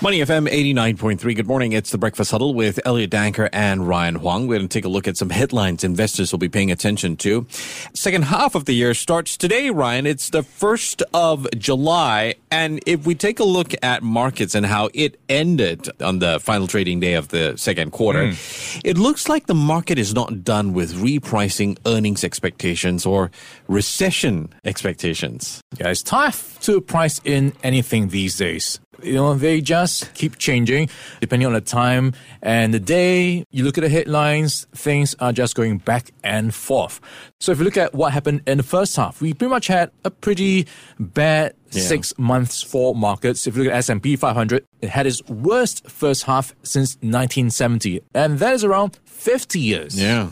Money FM 89.3. Good morning. It's the Breakfast Huddle with Elliot Danker and Ryan Huang. We're going to take a look at some headlines investors will be paying attention to. Second half of the year starts today, Ryan. It's the 1st of July. And if we take a look at markets and how it ended on the final trading day of the second quarter, mm. it looks like the market is not done with repricing earnings expectations or recession expectations. Yeah, it's tough to price in anything these days you know, they just keep changing depending on the time and the day. You look at the headlines, things are just going back and forth. So if you look at what happened in the first half, we pretty much had a pretty bad yeah. six months for markets. If you look at S&P 500, it had its worst first half since 1970. And that is around 50 years. Yeah.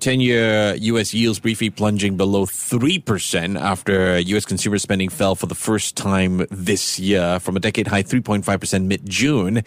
10 year US yields briefly plunging below 3% after US consumer spending fell for the first time this year from a decade high 3.5% mid June,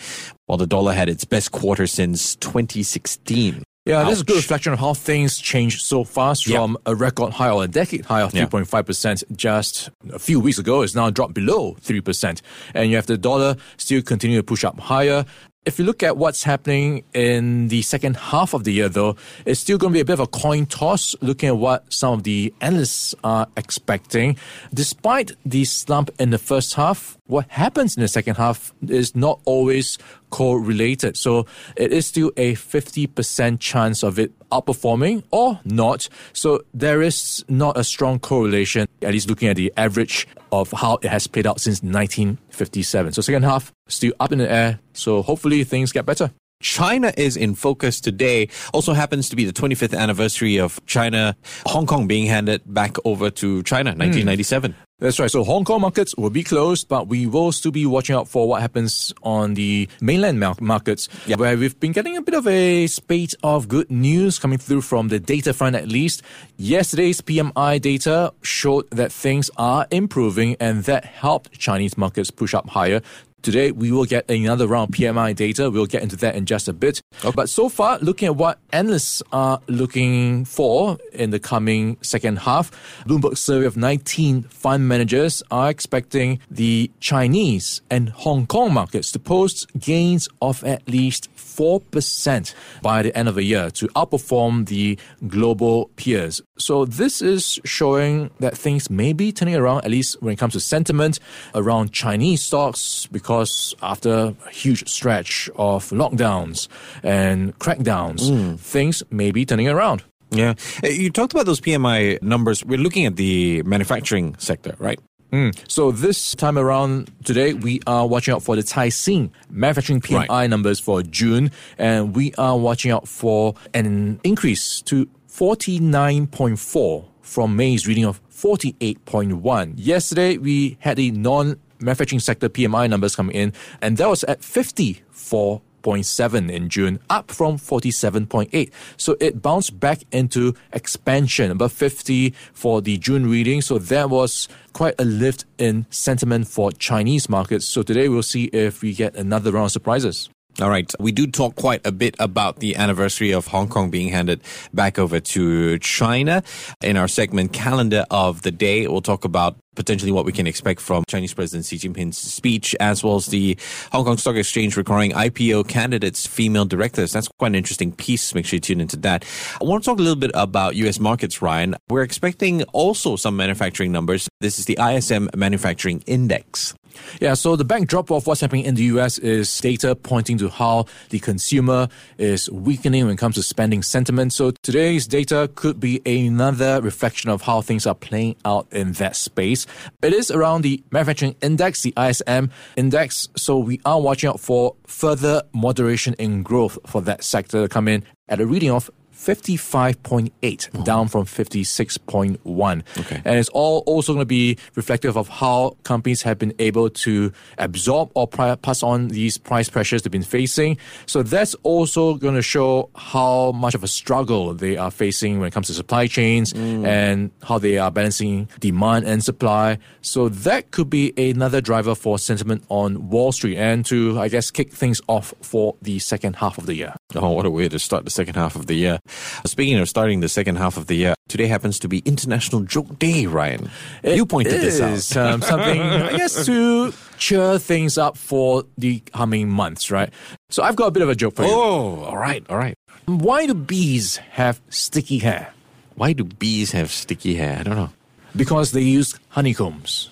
while the dollar had its best quarter since 2016. Yeah, Ouch. this is a good reflection of how things changed so fast from a record high or a decade high of 3.5% just a few weeks ago. It's now dropped below 3%. And you have the dollar still continue to push up higher. If you look at what's happening in the second half of the year, though, it's still going to be a bit of a coin toss looking at what some of the analysts are expecting. Despite the slump in the first half, what happens in the second half is not always correlated. So it is still a 50% chance of it outperforming or not. So there is not a strong correlation, at least looking at the average of how it has played out since 1957. So second half still up in the air. So hopefully things get better. China is in focus today. Also happens to be the 25th anniversary of China, Hong Kong being handed back over to China, 1997. Mm. That's right. So Hong Kong markets will be closed, but we will still be watching out for what happens on the mainland markets, yep. where we've been getting a bit of a spate of good news coming through from the data front at least. Yesterday's PMI data showed that things are improving and that helped Chinese markets push up higher. Today, we will get another round of PMI data. We'll get into that in just a bit. Okay. But so far, looking at what analysts are looking for in the coming second half, Bloomberg survey of 19 fund managers are expecting the Chinese and Hong Kong markets to post gains of at least 4% by the end of the year to outperform the global peers. So this is showing that things may be turning around, at least when it comes to sentiment around Chinese stocks, because after a huge stretch of lockdowns and crackdowns, mm. things may be turning around. Yeah. Uh, you talked about those PMI numbers. We're looking at the manufacturing sector, right? Mm. So this time around today, we are watching out for the Caixin manufacturing PMI right. numbers for June, and we are watching out for an increase to 49.4 from May's reading of 48.1. Yesterday, we had the non manufacturing sector PMI numbers coming in, and that was at 54 47 in June, up from 47.8. So it bounced back into expansion, above 50 for the June reading. So that was quite a lift in sentiment for Chinese markets. So today we'll see if we get another round of surprises. All right. We do talk quite a bit about the anniversary of Hong Kong being handed back over to China. In our segment calendar of the day, we'll talk about potentially what we can expect from Chinese President Xi Jinping's speech, as well as the Hong Kong Stock Exchange requiring IPO candidates female directors. That's quite an interesting piece. Make sure you tune into that. I want to talk a little bit about U.S. markets, Ryan. We're expecting also some manufacturing numbers. This is the ISM Manufacturing Index. Yeah, so the backdrop of what's happening in the US is data pointing to how the consumer is weakening when it comes to spending sentiment. So today's data could be another reflection of how things are playing out in that space. It is around the manufacturing index, the ISM index. So we are watching out for further moderation in growth for that sector to come in at a reading of 55.8, mm-hmm. down from 56.1. Okay. And it's all also going to be reflective of how companies have been able to absorb or pri- pass on these price pressures they've been facing. So that's also going to show how much of a struggle they are facing when it comes to supply chains mm. and how they are balancing demand and supply. So that could be another driver for sentiment on Wall Street and to, I guess, kick things off for the second half of the year. Oh, what a way to start the second half of the year. Speaking of starting the second half of the year, today happens to be International Joke Day, Ryan. you pointed this out. is, um, something, I guess, to cheer things up for the coming months, right? So I've got a bit of a joke for you. Oh, all right, all right. Why do bees have sticky hair? Why do bees have sticky hair? I don't know. Because they use honeycombs.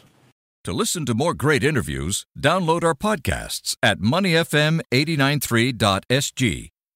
To listen to more great interviews, download our podcasts at moneyfm893.sg